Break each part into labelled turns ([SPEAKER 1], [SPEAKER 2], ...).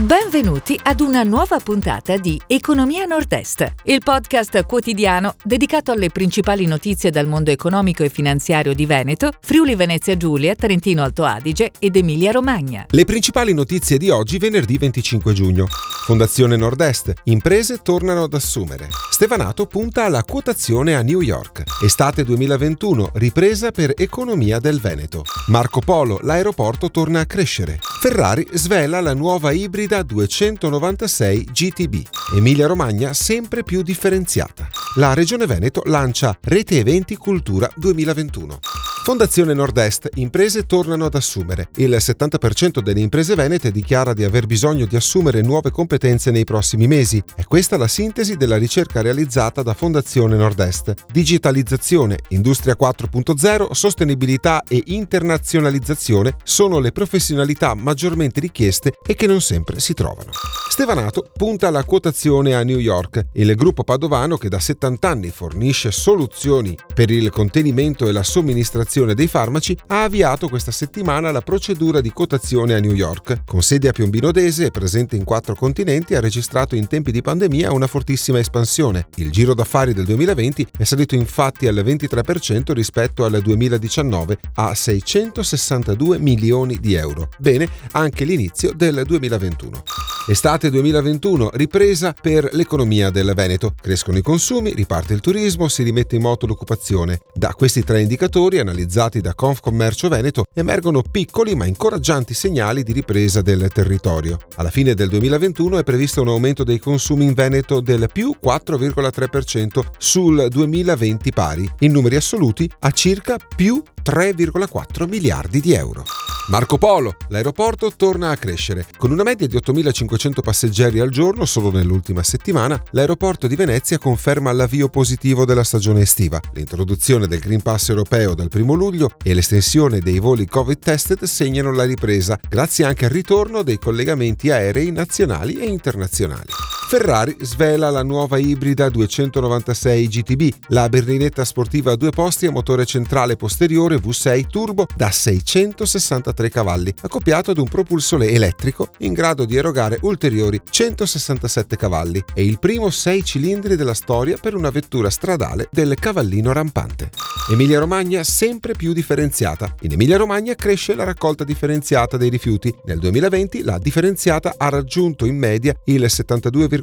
[SPEAKER 1] Benvenuti ad una nuova puntata di Economia Nord-Est, il podcast quotidiano dedicato alle principali notizie dal mondo economico e finanziario di Veneto, Friuli Venezia Giulia, Trentino Alto Adige ed Emilia Romagna.
[SPEAKER 2] Le principali notizie di oggi venerdì 25 giugno. Fondazione Nord-Est, imprese tornano ad assumere. Stevanato punta alla quotazione a New York. Estate 2021, ripresa per economia del Veneto. Marco Polo, l'aeroporto torna a crescere. Ferrari svela la nuova ibrida Guida 296 GTB. Emilia Romagna sempre più differenziata. La Regione Veneto lancia Rete Eventi Cultura 2021. Fondazione Nord-Est, imprese tornano ad assumere. Il 70% delle imprese venete dichiara di aver bisogno di assumere nuove competenze nei prossimi mesi. È questa la sintesi della ricerca realizzata da Fondazione Nord-Est. Digitalizzazione, Industria 4.0, sostenibilità e internazionalizzazione sono le professionalità maggiormente richieste e che non sempre si trovano. Stevanato punta alla quotazione a New York. Il gruppo padovano che da 70 anni fornisce soluzioni per il contenimento e la somministrazione dei farmaci ha avviato questa settimana la procedura di quotazione a New York. Con sede a Piombino Dese e presente in quattro continenti ha registrato in tempi di pandemia una fortissima espansione. Il giro d'affari del 2020 è salito infatti al 23% rispetto al 2019 a 662 milioni di euro. Bene anche l'inizio del 2021. Estate 2021, ripresa per l'economia del Veneto. Crescono i consumi, riparte il turismo, si rimette in moto l'occupazione. Da questi tre indicatori, analizzati da Confcommercio Veneto, emergono piccoli ma incoraggianti segnali di ripresa del territorio. Alla fine del 2021 è previsto un aumento dei consumi in Veneto del più 4,3% sul 2020 pari, in numeri assoluti a circa più 3,4 miliardi di euro. Marco Polo, l'aeroporto torna a crescere. Con una media di 8.500 passeggeri al giorno solo nell'ultima settimana, l'aeroporto di Venezia conferma l'avvio positivo della stagione estiva. L'introduzione del Green Pass europeo dal 1 luglio e l'estensione dei voli Covid tested segnano la ripresa, grazie anche al ritorno dei collegamenti aerei nazionali e internazionali. Ferrari svela la nuova ibrida 296 GTB, la berlinetta sportiva a due posti a motore centrale posteriore V6 turbo da 663 cavalli, accoppiato ad un propulsore elettrico in grado di erogare ulteriori 167 cavalli. È il primo 6 cilindri della storia per una vettura stradale del cavallino rampante. Emilia-Romagna sempre più differenziata. In Emilia-Romagna cresce la raccolta differenziata dei rifiuti. Nel 2020 la differenziata ha raggiunto in media il 72,5%,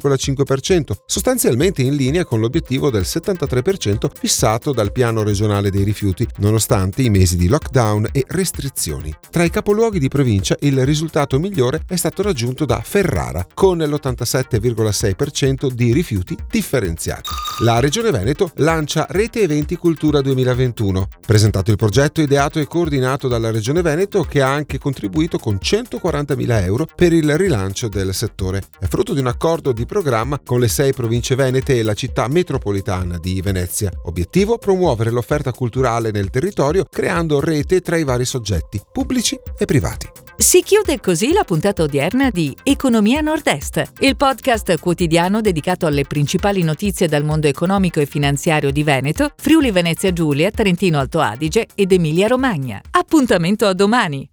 [SPEAKER 2] sostanzialmente in linea con l'obiettivo del 73% fissato dal piano regionale dei rifiuti, nonostante i mesi di lockdown e restrizioni. Tra i capoluoghi di provincia il risultato migliore è stato raggiunto da Ferrara, con l'87,6% di rifiuti differenziati. La Regione Veneto lancia Rete Eventi Cultura 2021. Presentato il progetto ideato e coordinato dalla Regione Veneto che ha anche contribuito con 140.000 euro per il rilancio del settore. È frutto di un accordo di programma con le sei province venete e la città metropolitana di Venezia. Obiettivo promuovere l'offerta culturale nel territorio creando rete tra i vari soggetti, pubblici e privati.
[SPEAKER 1] Si chiude così la puntata odierna di Economia Nord-Est, il podcast quotidiano dedicato alle principali notizie dal mondo economico e finanziario di Veneto, Friuli Venezia Giulia, Trentino Alto Adige ed Emilia Romagna. Appuntamento a domani!